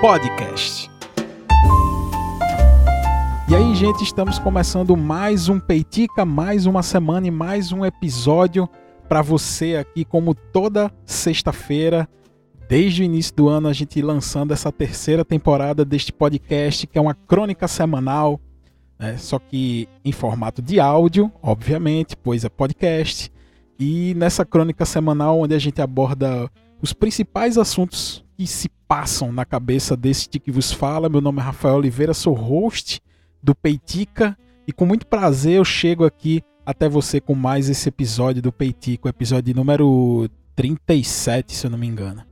Podcast. E aí, gente, estamos começando mais um Peitica, mais uma semana e mais um episódio para você aqui, como toda sexta-feira, desde o início do ano, a gente lançando essa terceira temporada deste podcast, que é uma crônica semanal, né? só que em formato de áudio, obviamente, pois é podcast. E nessa crônica semanal, onde a gente aborda os principais assuntos que se passam na cabeça deste que vos fala. Meu nome é Rafael Oliveira, sou host do Peitica e com muito prazer eu chego aqui até você com mais esse episódio do Peitica, o episódio número 37, se eu não me engano.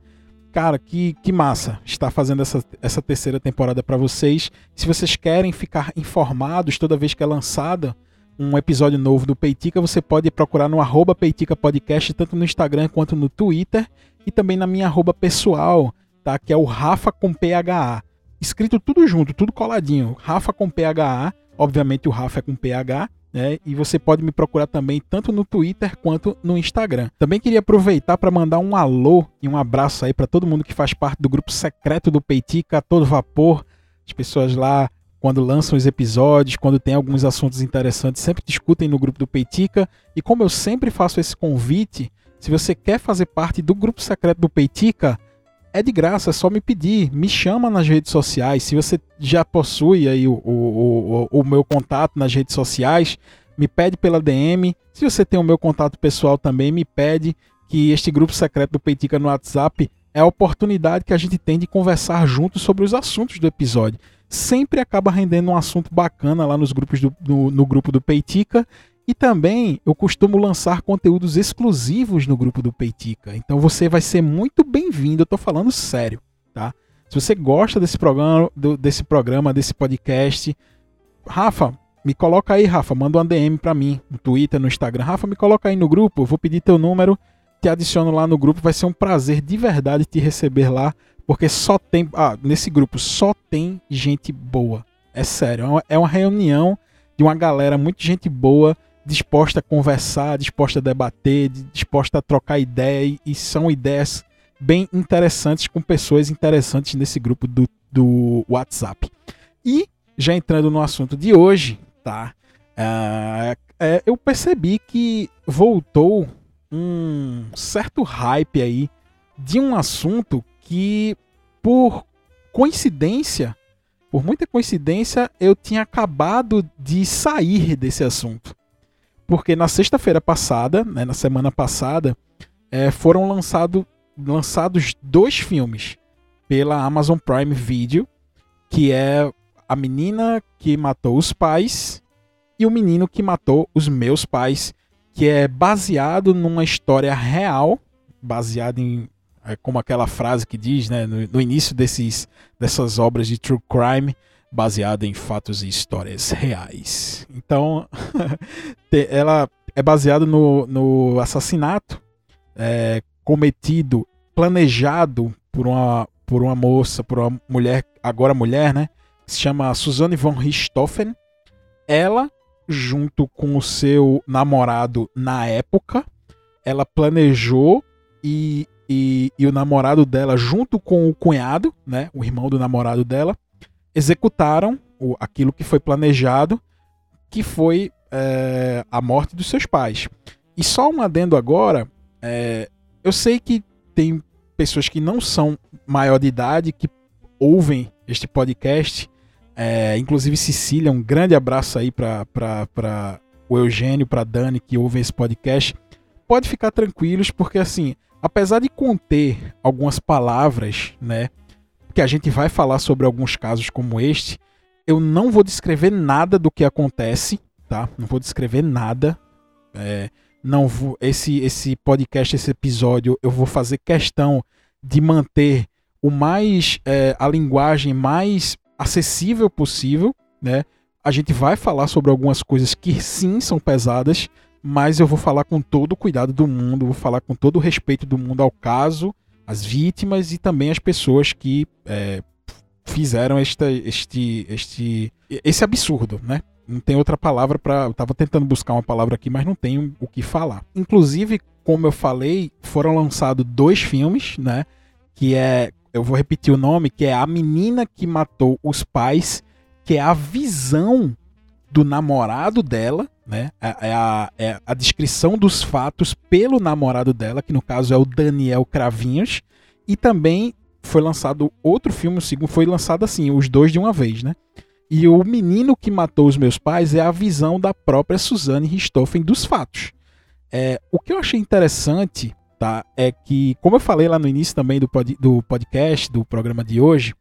Cara, que, que massa estar fazendo essa, essa terceira temporada para vocês. Se vocês querem ficar informados toda vez que é lançada um episódio novo do Peitica, você pode procurar no arroba Peitica Podcast, tanto no Instagram quanto no Twitter, e também na minha arroba pessoal, tá? Que é o Rafa com PHA. Escrito tudo junto, tudo coladinho. Rafa com PHA, obviamente o Rafa é com PH, né? E você pode me procurar também tanto no Twitter quanto no Instagram. Também queria aproveitar para mandar um alô e um abraço aí para todo mundo que faz parte do grupo secreto do Peitica, todo vapor. As pessoas lá quando lançam os episódios, quando tem alguns assuntos interessantes, sempre discutem no grupo do Peitica. E como eu sempre faço esse convite, se você quer fazer parte do grupo secreto do Peitica, é de graça, é só me pedir. Me chama nas redes sociais. Se você já possui aí o, o, o, o meu contato nas redes sociais, me pede pela DM. Se você tem o meu contato pessoal também, me pede que este grupo secreto do Peitica no WhatsApp é a oportunidade que a gente tem de conversar juntos sobre os assuntos do episódio sempre acaba rendendo um assunto bacana lá nos grupos do, no, no grupo do Peitica. E também eu costumo lançar conteúdos exclusivos no grupo do Peitica. Então você vai ser muito bem-vindo, eu tô falando sério, tá? Se você gosta desse programa, do, desse programa, desse podcast, Rafa, me coloca aí, Rafa, manda uma DM para mim no Twitter, no Instagram. Rafa, me coloca aí no grupo, eu vou pedir teu número, te adiciono lá no grupo, vai ser um prazer de verdade te receber lá porque só tem. Ah, nesse grupo só tem gente boa. É sério. É uma, é reunião de uma galera, muito gente boa, disposta a conversar, disposta a debater, disposta a trocar ideia. E, são ideias bem interessantes com pessoas interessantes nesse grupo do, do WhatsApp. E já entrando no assunto de hoje, tá? É, é, eu percebi que voltou um certo hype aí de um assunto que, por coincidência, por muita coincidência, eu tinha acabado de sair desse assunto. Porque na sexta-feira passada, né, na semana passada, é, foram lançado, lançados dois filmes pela Amazon Prime Video, que é A Menina que Matou os Pais e O Menino que Matou os Meus Pais, que é baseado numa história real, baseado em é como aquela frase que diz, né, no, no início desses, dessas obras de true crime, baseada em fatos e histórias reais. Então, ela é baseada no, no assassinato é, cometido, planejado por uma, por uma moça, por uma mulher, agora mulher, né? Se chama Suzanne von Richthofen. Ela, junto com o seu namorado na época, ela planejou e e, e o namorado dela, junto com o cunhado, né, o irmão do namorado dela, executaram o, aquilo que foi planejado, que foi é, a morte dos seus pais. E só um adendo agora, é, eu sei que tem pessoas que não são maior de idade que ouvem este podcast, é, inclusive Cecília, um grande abraço aí para o Eugênio, para Dani que ouvem esse podcast. Pode ficar tranquilos, porque assim, apesar de conter algumas palavras, né, que a gente vai falar sobre alguns casos como este, eu não vou descrever nada do que acontece, tá? Não vou descrever nada. É, não vou, esse esse podcast, esse episódio, eu vou fazer questão de manter o mais é, a linguagem mais acessível possível, né? A gente vai falar sobre algumas coisas que sim são pesadas, mas eu vou falar com todo o cuidado do mundo, vou falar com todo o respeito do mundo ao caso, às vítimas e também às pessoas que é, fizeram esta, este, este, esse absurdo, né? Não tem outra palavra para. Eu tava tentando buscar uma palavra aqui, mas não tenho o que falar. Inclusive, como eu falei, foram lançados dois filmes, né? Que é eu vou repetir o nome, que é A Menina que Matou os Pais, que é a visão do namorado dela, né? É, é, a, é a descrição dos fatos pelo namorado dela, que no caso é o Daniel Cravinhos, e também foi lançado outro filme, o segundo foi lançado assim, os dois de uma vez, né? E o menino que matou os meus pais é a visão da própria Suzanne Richthofen dos fatos. É, o que eu achei interessante, tá, é que, como eu falei lá no início também do, pod, do podcast, do programa de hoje,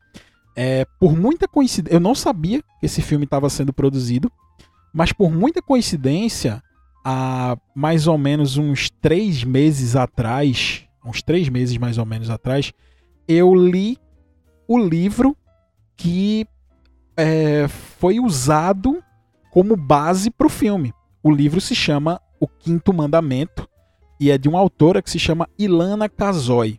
é, por muita coincidência, eu não sabia que esse filme estava sendo produzido, mas por muita coincidência, há mais ou menos uns três meses atrás, uns três meses mais ou menos atrás, eu li o livro que é, foi usado como base para o filme. O livro se chama O Quinto Mandamento e é de uma autora que se chama Ilana Kazoy.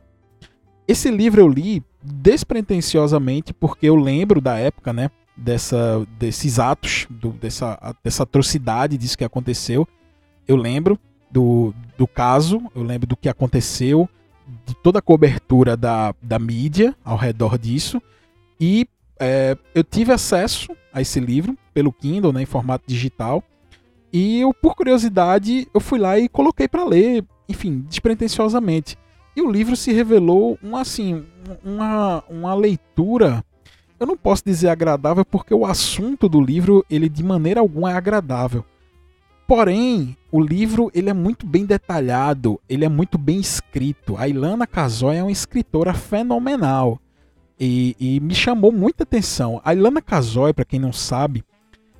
Esse livro eu li despretensiosamente porque eu lembro da época, né, dessa, desses atos, do, dessa, dessa atrocidade disso que aconteceu. Eu lembro do, do caso, eu lembro do que aconteceu, de toda a cobertura da, da mídia ao redor disso. E é, eu tive acesso a esse livro pelo Kindle, né, em formato digital. E eu, por curiosidade, eu fui lá e coloquei para ler, enfim, despretensiosamente. E o livro se revelou um, assim, uma, uma leitura. Eu não posso dizer agradável porque o assunto do livro, ele de maneira alguma é agradável. Porém, o livro ele é muito bem detalhado, ele é muito bem escrito. A Ilana Casoy é uma escritora fenomenal e, e me chamou muita atenção. A Ilana Casoy, para quem não sabe,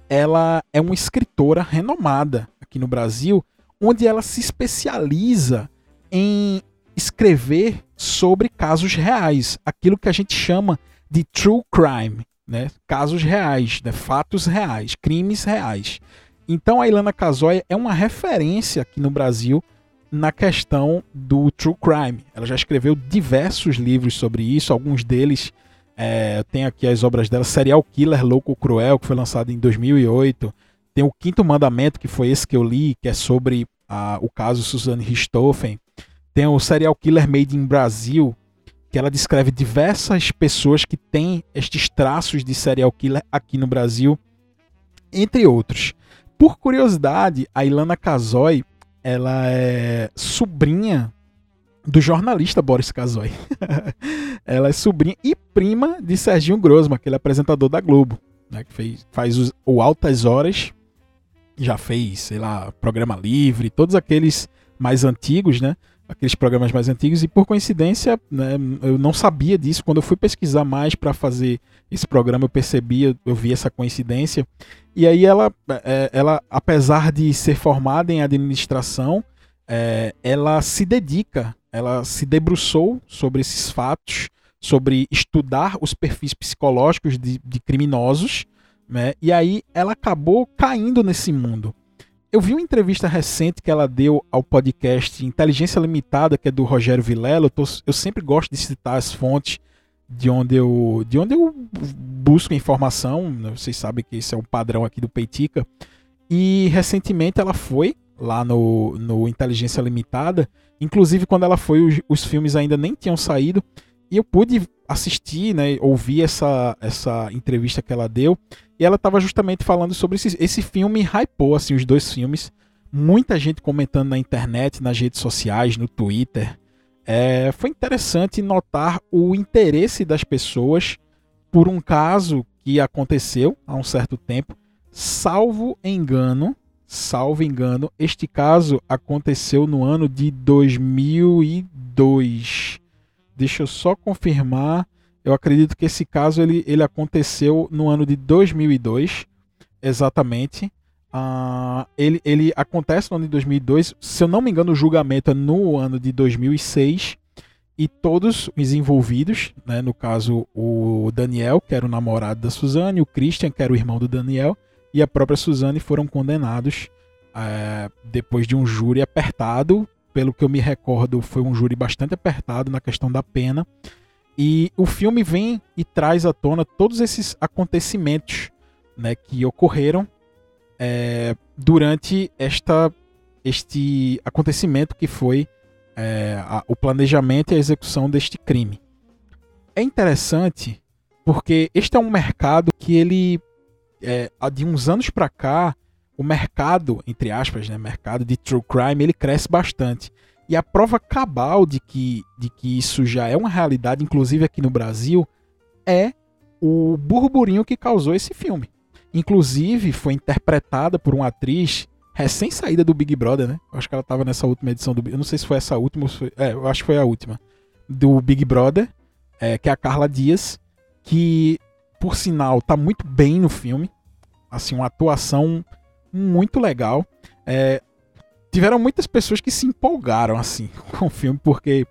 ela é uma escritora renomada aqui no Brasil, onde ela se especializa em escrever sobre casos reais, aquilo que a gente chama de true crime, né? Casos reais, né? fatos reais, crimes reais. Então a Ilana Casoy é uma referência aqui no Brasil na questão do true crime. Ela já escreveu diversos livros sobre isso, alguns deles é, aqui as obras dela, Serial Killer Louco Cruel, que foi lançado em 2008. Tem o Quinto Mandamento, que foi esse que eu li, que é sobre a, o caso Suzanne Richthofen. Tem o Serial Killer Made in Brasil, que ela descreve diversas pessoas que têm estes traços de serial killer aqui no Brasil, entre outros. Por curiosidade, a Ilana Casoy, ela é sobrinha do jornalista Boris Casoy. ela é sobrinha e prima de Serginho Grosma, aquele apresentador da Globo, né, que fez, faz o Altas Horas, já fez, sei lá, Programa Livre, todos aqueles mais antigos, né? Aqueles programas mais antigos, e por coincidência, né, eu não sabia disso. Quando eu fui pesquisar mais para fazer esse programa, eu percebi, eu, eu vi essa coincidência. E aí ela, é, ela apesar de ser formada em administração, é, ela se dedica, ela se debruçou sobre esses fatos, sobre estudar os perfis psicológicos de, de criminosos, né? e aí ela acabou caindo nesse mundo. Eu vi uma entrevista recente que ela deu ao podcast Inteligência Limitada, que é do Rogério Vilela. Eu, eu sempre gosto de citar as fontes de onde eu, de onde eu busco informação. Vocês sabem que esse é um padrão aqui do Peitica. E recentemente ela foi lá no, no Inteligência Limitada. Inclusive, quando ela foi, os, os filmes ainda nem tinham saído. E eu pude assistir, né, ouvir essa, essa entrevista que ela deu. E ela estava justamente falando sobre esse, esse filme hypou, assim, os dois filmes. Muita gente comentando na internet, nas redes sociais, no Twitter. É, foi interessante notar o interesse das pessoas por um caso que aconteceu há um certo tempo. Salvo engano, salvo engano, este caso aconteceu no ano de 2002. Deixa eu só confirmar. Eu acredito que esse caso ele, ele aconteceu no ano de 2002, exatamente. Uh, ele, ele acontece no ano de 2002. Se eu não me engano, o julgamento é no ano de 2006. E todos os envolvidos, né, no caso o Daniel, que era o namorado da Suzane, o Christian, que era o irmão do Daniel, e a própria Suzane foram condenados é, depois de um júri apertado. Pelo que eu me recordo, foi um júri bastante apertado na questão da pena. E o filme vem e traz à tona todos esses acontecimentos né, que ocorreram é, durante esta, este acontecimento que foi é, a, o planejamento e a execução deste crime. é interessante porque este é um mercado que ele, é, de uns anos para cá, o mercado, entre aspas, né, mercado de true crime, ele cresce bastante. E a prova cabal de que, de que isso já é uma realidade, inclusive aqui no Brasil, é o burburinho que causou esse filme. Inclusive, foi interpretada por uma atriz recém-saída do Big Brother, né? Acho que ela estava nessa última edição do Eu não sei se foi essa última. Foi, é, eu acho que foi a última. Do Big Brother, é, que é a Carla Dias, que, por sinal, tá muito bem no filme. Assim, uma atuação muito legal. É, tiveram muitas pessoas que se empolgaram, assim, com o filme, porque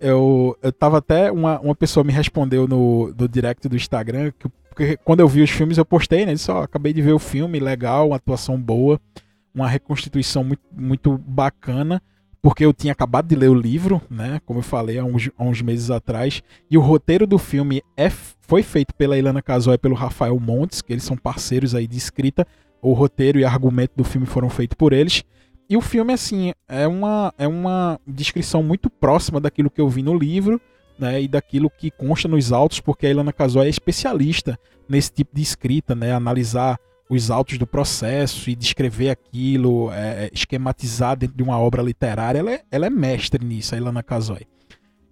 eu, eu tava até. Uma, uma pessoa me respondeu no, no direct do Instagram, que, porque quando eu vi os filmes eu postei, né? Disse, ó, acabei de ver o filme, legal, uma atuação boa, uma reconstituição muito, muito bacana porque eu tinha acabado de ler o livro, né? Como eu falei há uns, há uns meses atrás, e o roteiro do filme é, foi feito pela Ilana Casoy e pelo Rafael Montes, que eles são parceiros aí de escrita. O roteiro e argumento do filme foram feitos por eles. E o filme, assim, é uma, é uma descrição muito próxima daquilo que eu vi no livro, né? E daquilo que consta nos autos, porque a Ilana Casoy é especialista nesse tipo de escrita, né? Analisar os autos do processo e descrever aquilo, é, é, esquematizar dentro de uma obra literária, ela é, ela é mestre nisso, a Ilana Casoy.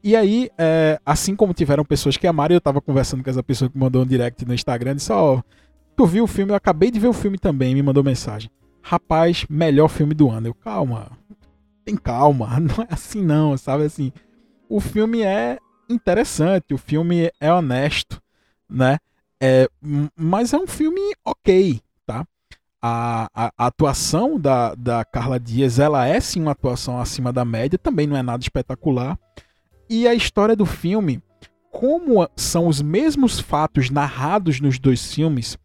E aí, é, assim como tiveram pessoas que amaram, eu estava conversando com essa pessoa que mandou um direct no Instagram, disse, ó, oh, tu viu o filme, eu acabei de ver o filme também, me mandou mensagem. Rapaz, melhor filme do ano. Eu, calma, tem calma, não é assim não, sabe assim. O filme é interessante, o filme é honesto, né? É, mas é um filme ok, tá? A, a, a, atuação da, da Carla Dias, ela é sim uma atuação acima da média, também não é nada espetacular. E a história do filme, como são os mesmos fatos narrados nos dois filmes,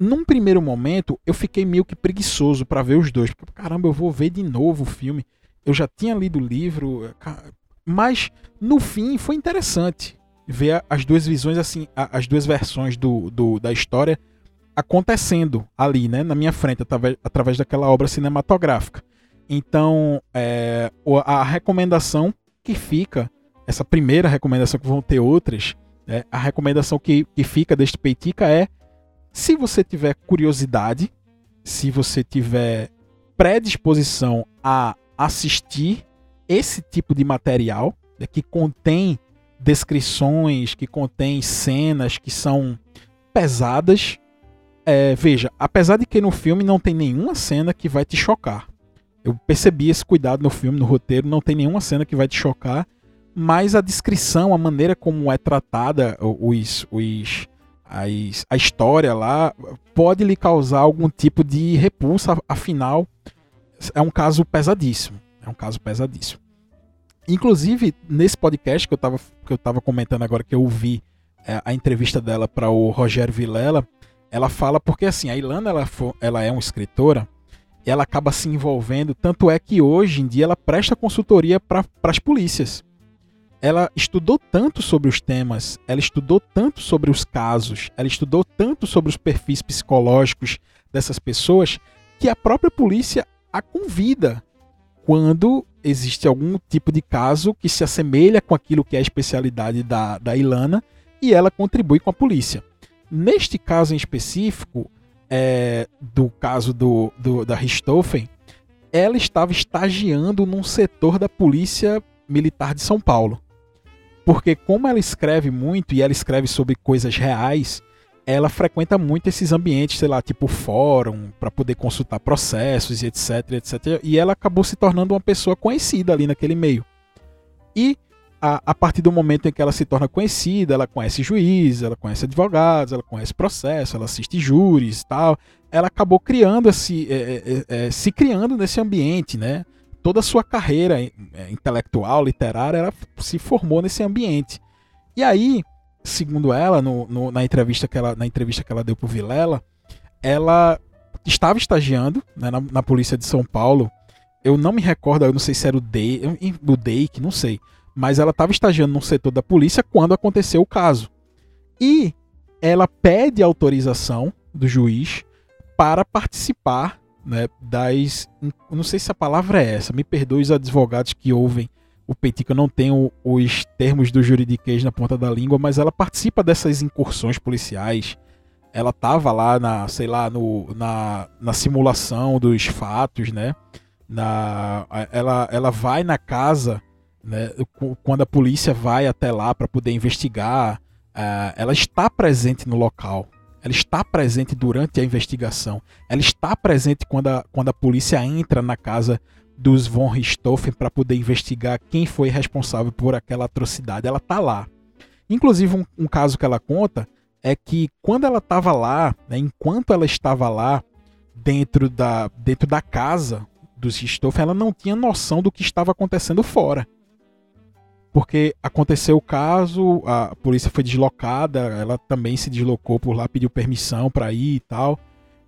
num primeiro momento eu fiquei meio que preguiçoso para ver os dois. Porque, caramba, eu vou ver de novo o filme. Eu já tinha lido o livro, mas no fim foi interessante ver as duas visões assim, as duas versões do, do da história acontecendo ali, né, na minha frente, através, através daquela obra cinematográfica. Então, é, a recomendação que fica, essa primeira recomendação que vão ter outras, é, a recomendação que, que fica deste Peitica é: se você tiver curiosidade, se você tiver predisposição a assistir esse tipo de material né, que contém descrições, que contém cenas que são pesadas, é, veja, apesar de que no filme não tem nenhuma cena que vai te chocar. Eu percebi esse cuidado no filme, no roteiro, não tem nenhuma cena que vai te chocar, mas a descrição, a maneira como é tratada os, os, as, a história lá, pode lhe causar algum tipo de repulsa, afinal, é um caso pesadíssimo. É um caso pesadíssimo. Inclusive, nesse podcast que eu estava que eu tava comentando agora, que eu ouvi é, a entrevista dela para o Rogério Vilela, ela fala porque assim, a Ilana ela, ela é uma escritora e ela acaba se envolvendo, tanto é que hoje em dia ela presta consultoria para as polícias. Ela estudou tanto sobre os temas, ela estudou tanto sobre os casos, ela estudou tanto sobre os perfis psicológicos dessas pessoas, que a própria polícia a convida quando existe algum tipo de caso que se assemelha com aquilo que é a especialidade da, da Ilana e ela contribui com a polícia. Neste caso em específico, é, do caso do, do, da Richthofen, ela estava estagiando num setor da Polícia Militar de São Paulo. Porque, como ela escreve muito e ela escreve sobre coisas reais, ela frequenta muito esses ambientes, sei lá, tipo fórum, para poder consultar processos e etc, etc. E ela acabou se tornando uma pessoa conhecida ali naquele meio. E a, a, partir do momento em que ela se torna conhecida, ela conhece juízes, ela conhece advogados, ela conhece processo, ela assiste júris tal. Ela acabou criando esse, é, é, é, é, se criando nesse ambiente, né? Toda a sua carreira é, intelectual, literária, ela se formou nesse ambiente. E aí, segundo ela, no, no, na, entrevista que ela, na entrevista que ela deu pro Vilela, ela estava estagiando né, na, na polícia de São Paulo. Eu não me recordo, eu não sei se era o Day, o DEIC, não sei mas ela estava estagiando no setor da polícia quando aconteceu o caso. E ela pede autorização do juiz para participar né, das. Não sei se a palavra é essa, me perdoe os advogados que ouvem o Peitica não tem o, os termos do juridiquês na ponta da língua, mas ela participa dessas incursões policiais. Ela tava lá na, sei lá, no, na, na simulação dos fatos, né? Na, ela, ela vai na casa, né? Quando a polícia vai até lá para poder investigar, uh, ela está presente no local. Ela está presente durante a investigação. Ela está presente quando a, quando a polícia entra na casa dos von Richthofen para poder investigar quem foi responsável por aquela atrocidade. Ela está lá. Inclusive, um, um, caso que ela conta é que quando ela estava lá, né, enquanto ela estava lá dentro da, dentro da casa dos Richthofen, ela não tinha noção do que estava acontecendo fora porque aconteceu o caso, a polícia foi deslocada, ela também se deslocou por lá, pediu permissão para ir e tal.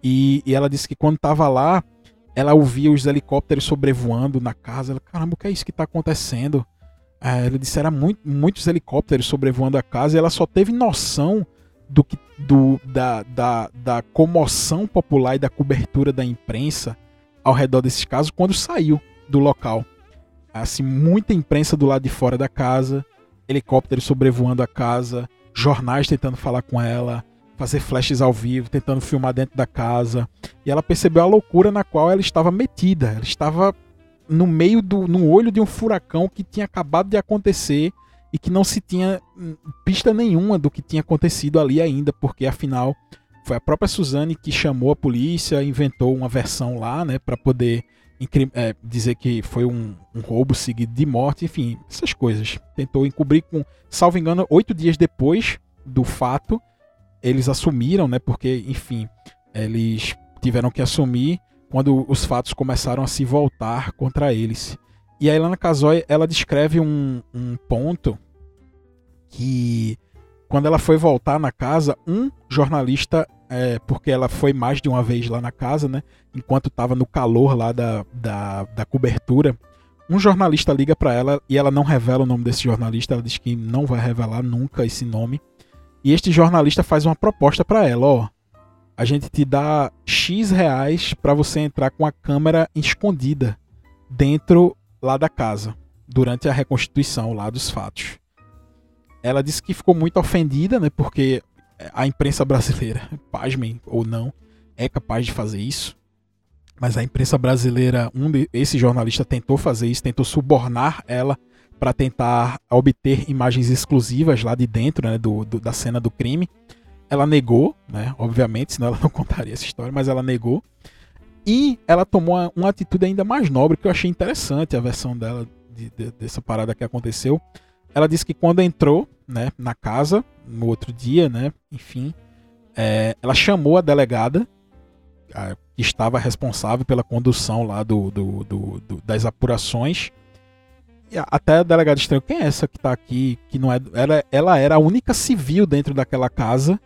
E, e ela disse que quando estava lá, ela ouvia os helicópteros sobrevoando na casa. Ela, caramba, o que é isso que está acontecendo? É, ela disse era muito, muitos helicópteros sobrevoando a casa e ela só teve noção do que do, da, da, da comoção popular e da cobertura da imprensa ao redor desses casos quando saiu do local assim, muita imprensa do lado de fora da casa, helicópteros sobrevoando a casa, jornais tentando falar com ela, fazer flashes ao vivo, tentando filmar dentro da casa. E ela percebeu a loucura na qual ela estava metida. Ela estava no meio do no olho de um furacão que tinha acabado de acontecer e que não se tinha hum, pista nenhuma do que tinha acontecido ali ainda, porque afinal foi a própria Suzane que chamou a polícia, inventou uma versão lá, né, para poder é, dizer que foi um, um, roubo seguido de morte, enfim, essas coisas. Tentou encobrir com, salvo engano, oito dias depois do fato, eles assumiram, né? Porque, enfim, eles tiveram que assumir quando os fatos começaram a se voltar contra eles. E a Ilana Casoy, ela descreve um, um ponto que quando ela foi voltar na casa, um jornalista é, porque ela foi mais de uma vez lá na casa, né? Enquanto estava no calor lá da, da, da cobertura. Um jornalista liga para ela e ela não revela o nome desse jornalista. Ela diz que não vai revelar nunca esse nome. E este jornalista faz uma proposta para ela: ó, a gente te dá X reais para você entrar com a câmera escondida dentro lá da casa durante a reconstituição lá dos fatos. Ela disse que ficou muito ofendida, né? Porque a imprensa brasileira, pasmem ou não, é capaz de fazer isso. Mas a imprensa brasileira, um de, esse jornalista tentou fazer isso, tentou subornar ela para tentar obter imagens exclusivas lá de dentro né, do, do, da cena do crime. Ela negou, né, obviamente, senão ela não contaria essa história, mas ela negou. E ela tomou uma, uma atitude ainda mais nobre, que eu achei interessante a versão dela de, de, dessa parada que aconteceu. Ela disse que quando entrou né, na casa, no outro dia, né, enfim, é, ela chamou a delegada, a, que estava responsável pela condução lá do, do, do, do das apurações. E até a delegada estranhou, quem é essa que está aqui, que não é... Ela, ela era a única civil dentro daquela casa,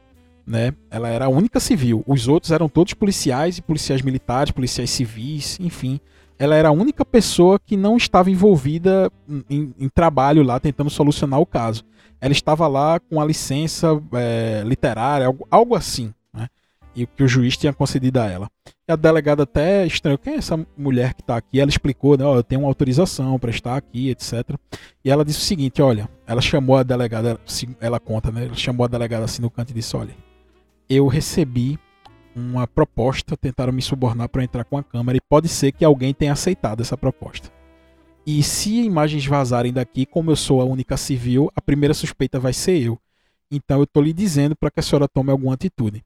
né? Ela era a única civil. Os outros eram todos policiais e policiais militares, policiais civis, enfim ela era a única pessoa que não estava envolvida em, em trabalho lá tentando solucionar o caso. Ela estava lá com a licença é, literária, algo, algo assim, né? E que o juiz tinha concedido a ela. E a delegada até estranhou, quem é essa mulher que está aqui? Ela explicou, né? Oh, eu tenho uma autorização para estar aqui, etc. E ela disse o seguinte, olha, ela chamou a delegada, ela conta, né? Ela chamou a delegada assim no canto e disse, olha, eu recebi uma proposta, tentaram me subornar para entrar com a câmera e pode ser que alguém tenha aceitado essa proposta. E se imagens vazarem daqui, como eu sou a única civil, a primeira suspeita vai ser eu. Então eu estou lhe dizendo para que a senhora tome alguma atitude.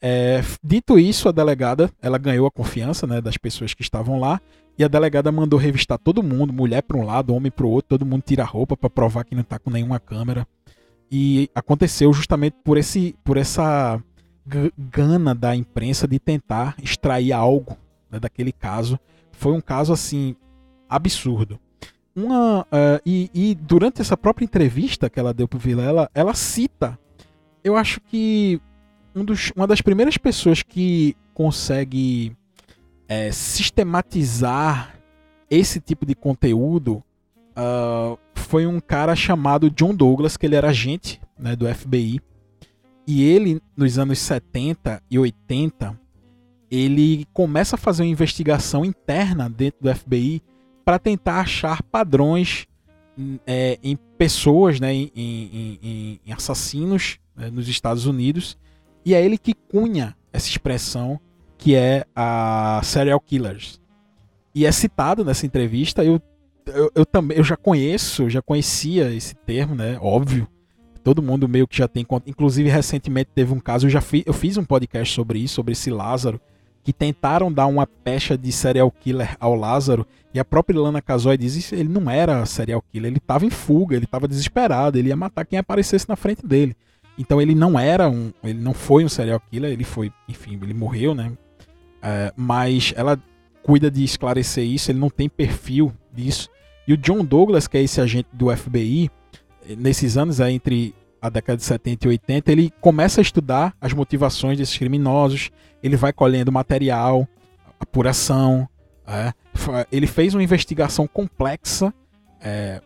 É, dito isso, a delegada ela ganhou a confiança né, das pessoas que estavam lá e a delegada mandou revistar todo mundo, mulher para um lado, homem para o outro, todo mundo tira a roupa para provar que não está com nenhuma câmera. E aconteceu justamente por esse, por essa gana da imprensa de tentar extrair algo né, daquele caso. Foi um caso assim absurdo. Uma, uh, e, e, durante essa própria entrevista que ela deu para Vilela, ela cita, eu acho que um dos, uma das primeiras pessoas que consegue é, sistematizar esse tipo de conteúdo uh, foi um cara chamado John Douglas, que ele era agente né, do FBI e ele, nos anos 70 e 80, ele começa a fazer uma investigação interna dentro do FBI para tentar achar padrões é, em pessoas, né, em, em, em, em assassinos né, nos Estados Unidos, e é ele que cunha essa expressão que é a serial killers. E é citado nessa entrevista, eu, eu, eu também eu já conheço, já conhecia esse termo, né? Óbvio. Todo mundo meio que já tem conta. Inclusive, recentemente teve um caso, eu já fi, eu fiz um podcast sobre isso, sobre esse Lázaro, que tentaram dar uma pecha de serial killer ao Lázaro, e a própria Lana Casoy diz que ele não era serial killer, ele estava em fuga, ele estava desesperado, ele ia matar quem aparecesse na frente dele. Então ele não era um, ele não foi um serial killer, ele foi, enfim, ele morreu, né? É, mas ela cuida de esclarecer isso, ele não tem perfil disso. E o John Douglas, que é esse agente do FBI, nesses anos aí, entre a década de 70 e 80, ele começa a estudar as motivações desses criminosos, ele vai colhendo material, apuração. É, ele fez uma investigação complexa. É,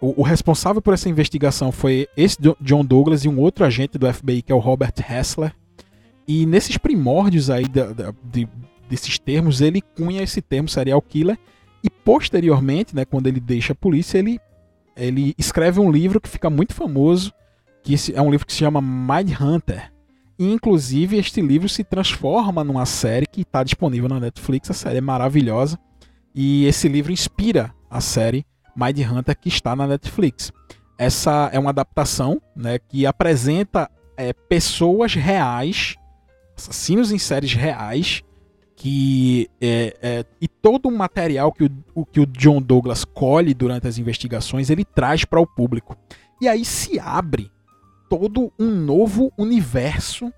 o, o, responsável por essa investigação foi esse John Douglas e um outro agente do FBI, que é o Robert Hessler. E nesses primórdios aí de, desses termos, ele cunha esse termo serial killer. E posteriormente, né, quando ele deixa a polícia, ele, ele escreve um livro que fica muito famoso, que é um livro que se chama Mind Hunter. E, inclusive, este livro se transforma numa série que está disponível na Netflix. A série é maravilhosa. E esse livro inspira a série Mind Hunter que está na Netflix. Essa é uma adaptação né, que apresenta é, pessoas reais assassinos em séries reais que é, é, e todo o material que o, o, que o John Douglas colhe durante as investigações ele traz para o público e aí se abre todo um novo universo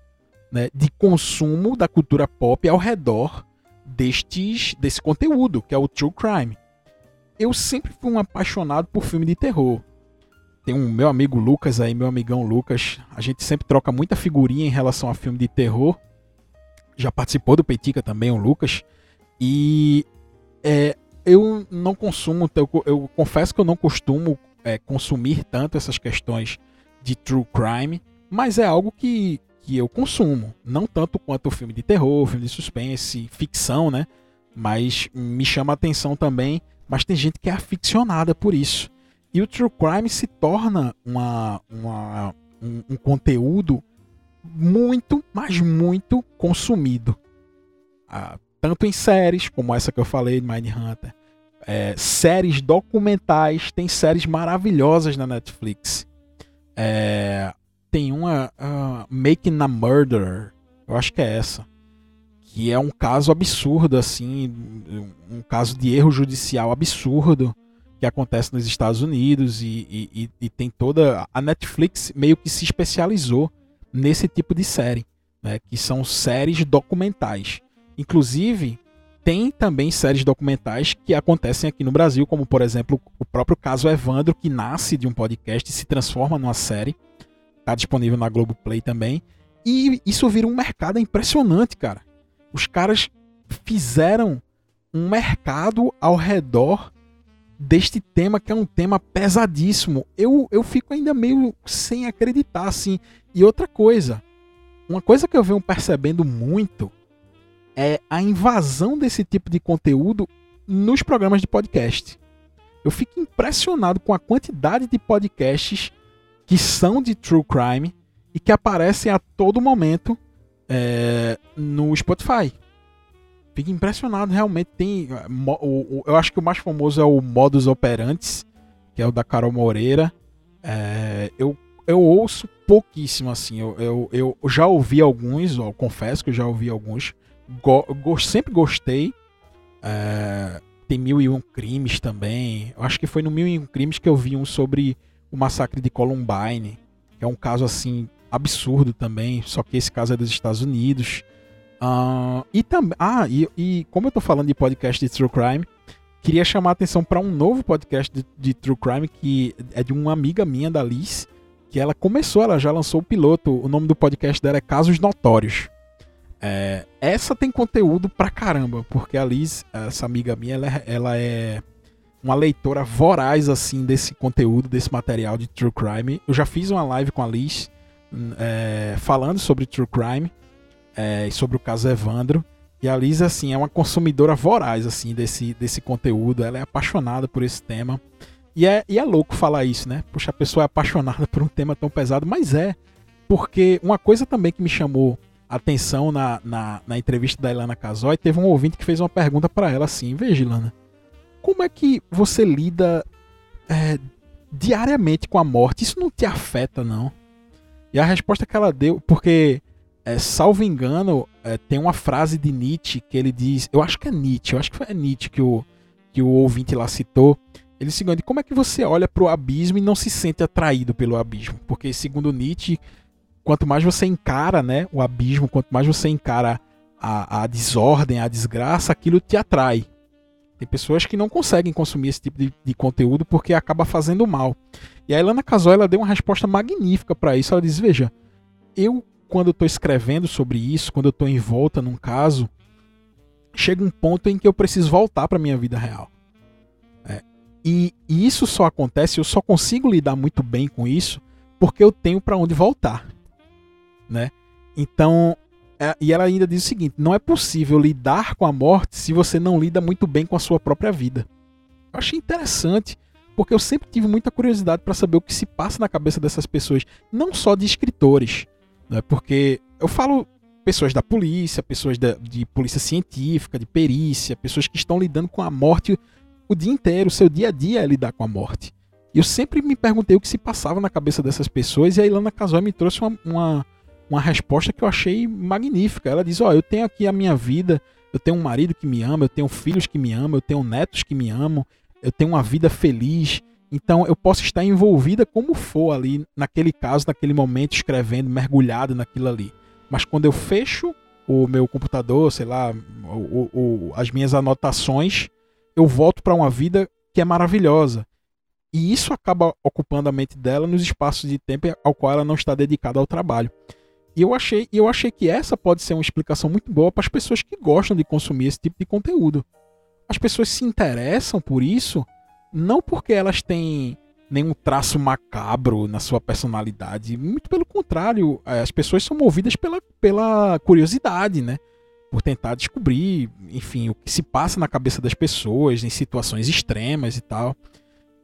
né, de consumo da cultura pop ao redor destes desse conteúdo que é o true crime eu sempre fui um apaixonado por filme de terror tem um meu amigo Lucas aí, meu amigão Lucas. A gente sempre troca muita figurinha em relação a filme de terror já participou do Peitica também, o Lucas. E é, eu não consumo, eu, eu, confesso que eu não costumo é, consumir tanto essas questões de true crime, mas é algo que, que eu consumo. Não tanto quanto filme de terror, filme de suspense, ficção, né? Mas me chama a atenção também. Mas tem gente que é aficionada por isso. E o true crime se torna uma, uma um, um conteúdo muito, mas muito consumido. Ah, tanto em séries, como essa que eu falei, Mind Hunter, é, séries documentais, tem séries maravilhosas na Netflix. É, tem uma uh, Making a Murder, eu acho que é essa, que é um caso absurdo, assim, um caso de erro judicial absurdo que acontece nos Estados Unidos e, e, e tem toda a Netflix meio que se especializou nesse tipo de série, né, que são séries documentais. Inclusive, tem também séries documentais que acontecem aqui no Brasil, como por exemplo o próprio caso Evandro, que nasce de um podcast e se transforma numa série. Está disponível na Globoplay também. E isso vira um mercado impressionante, cara. Os caras fizeram um mercado ao redor deste tema que é um tema pesadíssimo. Eu, eu fico ainda meio sem acreditar, assim. E outra coisa, uma coisa que eu venho percebendo muito é a invasão desse tipo de conteúdo nos programas de podcast. Eu fico impressionado com a quantidade de podcasts que são de true crime e que aparecem a todo momento é, no Spotify. Fico impressionado, realmente tem. Eu acho que o mais famoso é o Modus Operantes, que é o da Carol Moreira. É, eu eu ouço pouquíssimo, assim. Eu, eu, eu já ouvi alguns, ó, confesso que eu já ouvi alguns. Go, go sempre gostei. É, tem Mil e Um Crimes também. Eu acho que foi no Mil e Um Crimes que eu vi um sobre o massacre de Columbine. Que é um caso, assim, absurdo também. Só que esse caso é dos Estados Unidos. Uh, e também. Ah, e, e, como eu tô falando de podcast de True Crime, queria chamar a atenção para um novo podcast de, de, True Crime que é de uma amiga minha, da Liz, que ela começou, ela já lançou o piloto. O nome do podcast dela é Casos Notórios. É, essa tem conteúdo pra caramba, porque a Liz, essa amiga minha, ela, é, ela é uma leitora voraz assim desse conteúdo, desse material de True Crime. Eu já fiz uma live com a Liz é, falando sobre True Crime é, e sobre o caso Evandro. E a Liz, assim, é uma consumidora voraz assim desse, desse conteúdo. Ela é apaixonada por esse tema. E é, e é louco falar isso, né? Puxa, a pessoa é apaixonada por um tema tão pesado, mas é. Porque uma coisa também que me chamou atenção na, na, na entrevista da Ilana Casoy, teve um ouvinte que fez uma pergunta para ela assim: Veja, Ilana, como é que você lida é, diariamente com a morte? Isso não te afeta, não? E a resposta que ela deu, porque, é, salvo engano, é, tem uma frase de Nietzsche que ele diz, eu acho que é Nietzsche, eu acho que foi Nietzsche que o, que o ouvinte lá citou, ele segundo, como é que você olha para o abismo e não se sente atraído pelo abismo? Porque, segundo Nietzsche, quanto mais você encara né, o abismo, quanto mais você encara a, a desordem, a desgraça, aquilo te atrai. Tem pessoas que não conseguem consumir esse tipo de, de conteúdo porque acaba fazendo mal. E a Elana Casol ela deu uma resposta magnífica para isso. Ela diz: Veja, eu, quando estou escrevendo sobre isso, quando eu estou em volta num caso, chega um ponto em que eu preciso voltar para minha vida real. E, e isso só acontece, eu só consigo lidar muito bem com isso porque eu tenho para onde voltar, né? Então, é, e ela ainda diz o seguinte: não é possível lidar com a morte se você não lida muito bem com a sua própria vida. Eu achei interessante, porque eu sempre tive muita curiosidade para saber o que se passa na cabeça dessas pessoas, não só de escritores, né? Porque eu falo pessoas da polícia, pessoas da, de polícia científica, de perícia, pessoas que estão lidando com a morte o dia inteiro, o seu dia a dia é lidar com a morte. E eu sempre me perguntei o que se passava na cabeça dessas pessoas, e a Ilana Casói me trouxe uma, uma, uma, resposta que eu achei magnífica. Ela diz: Ó, oh, eu tenho aqui a minha vida, eu tenho um marido que me ama, eu tenho filhos que me amam, eu tenho netos que me amam, eu tenho uma vida feliz. Então eu posso estar envolvida como for ali, naquele caso, naquele momento, escrevendo, mergulhado naquilo ali. Mas quando eu fecho o meu computador, sei lá, as minhas anotações, eu volto para uma vida que é maravilhosa. E isso acaba ocupando a mente dela nos espaços de tempo ao qual ela não está dedicada ao trabalho. E eu achei, eu achei que essa pode ser uma explicação muito boa para as pessoas que gostam de consumir esse tipo de conteúdo. As pessoas se interessam por isso não porque elas têm nenhum traço macabro na sua personalidade, muito pelo contrário, eh, as pessoas são movidas pela, pela curiosidade, né? por tentar descobrir, enfim, o que se passa na cabeça das pessoas em situações extremas e tal.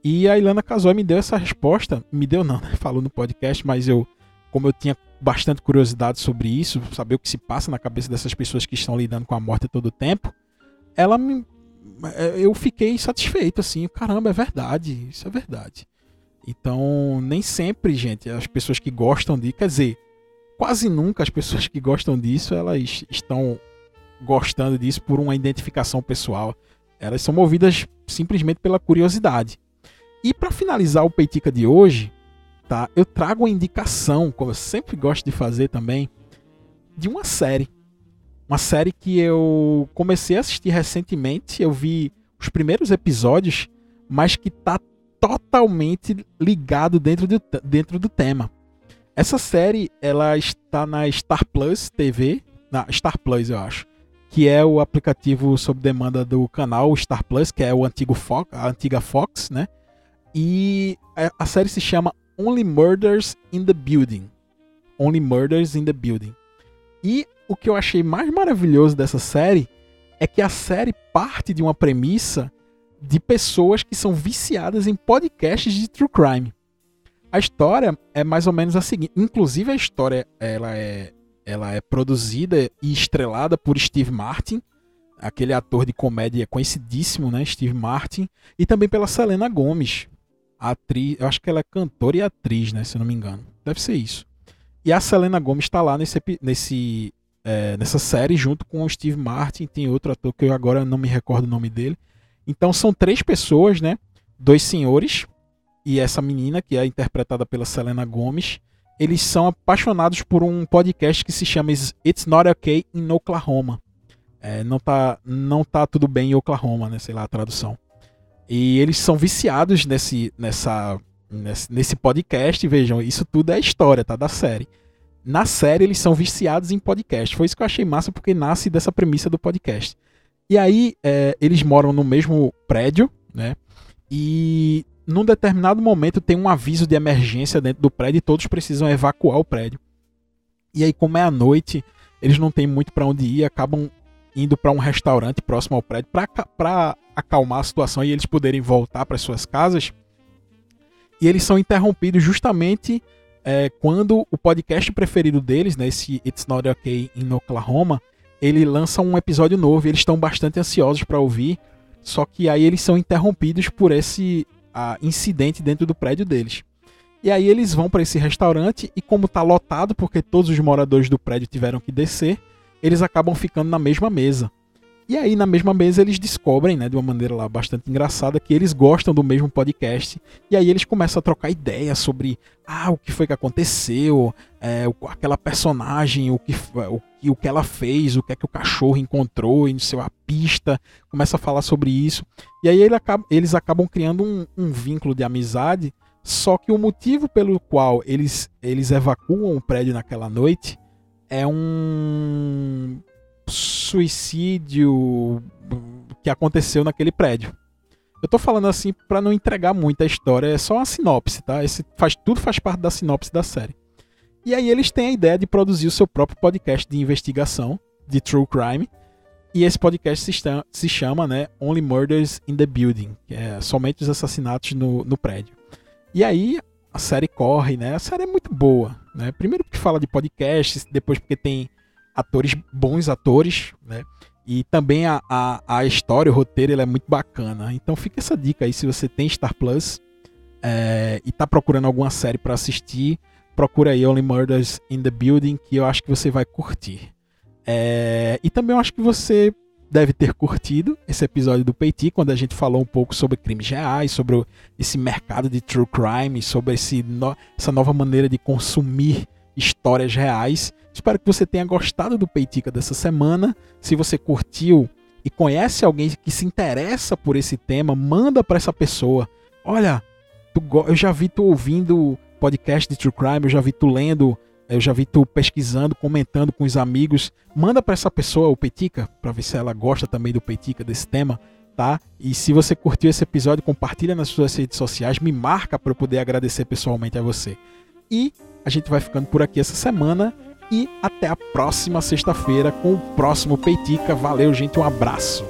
E a Ilana Casoy me deu essa resposta, me deu não, né? falou no podcast, mas eu, como eu tinha bastante curiosidade sobre isso, saber o que se passa na cabeça dessas pessoas que estão lidando com a morte todo tempo, ela me, é, eu fiquei satisfeito assim, caramba, é verdade, isso é verdade. Então, nem sempre, gente, as pessoas que gostam de, quer dizer, quase nunca as pessoas que gostam disso, elas estão gostando disso por uma identificação pessoal. Elas são movidas simplesmente pela curiosidade. E para finalizar o Peitica de hoje, tá? Eu trago uma indicação, como eu sempre gosto de fazer também, de uma série. Uma série que eu comecei a assistir recentemente, eu vi os primeiros episódios, mas que tá totalmente ligado dentro do, dentro do tema. Essa série, ela está na Star Plus TV, na Star Plus, eu acho que é o aplicativo sob demanda do canal Star Plus, que é o antigo Fox, a antiga Fox, né? E a série se chama Only Murders in the Building. Only Murders in the Building. E o que eu achei mais maravilhoso dessa série é que a série parte de uma premissa de pessoas que são viciadas em podcasts de true crime. A história é mais ou menos a seguinte, inclusive a história ela é ela é produzida e estrelada por Steve Martin, aquele ator de comédia conhecidíssimo, né, Steve Martin, e também pela Selena Gomez, atriz, eu acho que ela é cantora e atriz, né, se eu não me engano. Deve ser isso. E a Selena Gomez está lá nesse, nesse, é, nessa série junto com o Steve Martin, tem outro ator que eu agora não me recordo o nome dele. Então são três pessoas, né, dois senhores e essa menina que é interpretada pela Selena Gomez eles são apaixonados por um podcast que se chama It's Not Okay in Oklahoma. É, não, tá, não tá tudo bem em Oklahoma, né? Sei lá a tradução. E eles são viciados nesse, nessa, nesse, nesse podcast. Vejam, isso tudo é história, tá? Da série. Na série, eles são viciados em podcast. Foi isso que eu achei massa, porque nasce dessa premissa do podcast. E aí, é, eles moram no mesmo prédio, né? E num determinado momento tem um aviso de emergência dentro do prédio e todos precisam evacuar o prédio. E aí, como é à noite, eles não têm muito para onde ir, acabam indo para um restaurante próximo ao prédio para acalmar a situação e eles poderem voltar para suas casas. e eles são interrompidos justamente é, quando o podcast preferido deles, né, esse It's Not Okay in Oklahoma, ele lança um episódio novo e eles estão bastante ansiosos para ouvir, só que aí eles são interrompidos por esse a, incidente dentro do prédio deles. E aí eles vão para esse restaurante e como tá lotado porque todos os moradores do prédio tiveram que descer, eles acabam ficando na mesma mesa. E aí, na mesma mesa, eles descobrem, né, de uma maneira lá bastante engraçada, que eles gostam do mesmo podcast. E aí eles começam a trocar ideias sobre ah, o que foi que aconteceu, é, aquela personagem, o que, o, o que ela fez, o que é que o cachorro encontrou, e seu a pista. Começa a falar sobre isso. E aí ele acaba, eles acabam criando um, um vínculo de amizade. Só que o motivo pelo qual eles, eles evacuam o prédio naquela noite é um suicídio que aconteceu naquele prédio. Eu tô falando assim para não entregar muito a história, é só uma sinopse, tá? Esse faz tudo faz parte da sinopse da série. E aí eles têm a ideia de produzir o seu próprio podcast de investigação de true crime. E esse podcast se, chama, se chama né, Only Murders in the Building, que é somente os assassinatos no, no prédio. E aí a série corre, né? A série é muito boa, né? Primeiro porque fala de podcasts, depois porque tem atores, bons atores, né? E também a, a, a história, o roteiro, ele é muito bacana. Então fica essa dica aí, se você tem Star Plus é, e tá procurando alguma série para assistir, procura aí Only Murders in the Building, que eu acho que você vai curtir. É, e também eu acho que você deve ter curtido esse episódio do Peiti, quando a gente falou um pouco sobre crimes reais, sobre esse mercado de true crime, sobre esse no, essa nova maneira de consumir histórias reais. Espero que você tenha gostado do Peitica dessa semana. Se você curtiu e conhece alguém que se interessa por esse tema, manda para essa pessoa. Olha, eu já vi tu ouvindo podcast de True Crime, eu já vi tu lendo, eu já vi tu pesquisando, comentando com os amigos. Manda para essa pessoa o Peitica, para ver se ela gosta também do Peitica, desse tema. Tá? E se você curtiu esse episódio, compartilha nas suas redes sociais, me marca para eu poder agradecer pessoalmente a você. E a gente vai ficando por aqui essa semana e até a próxima sexta-feira com o próximo Peitica. Valeu, gente, um abraço.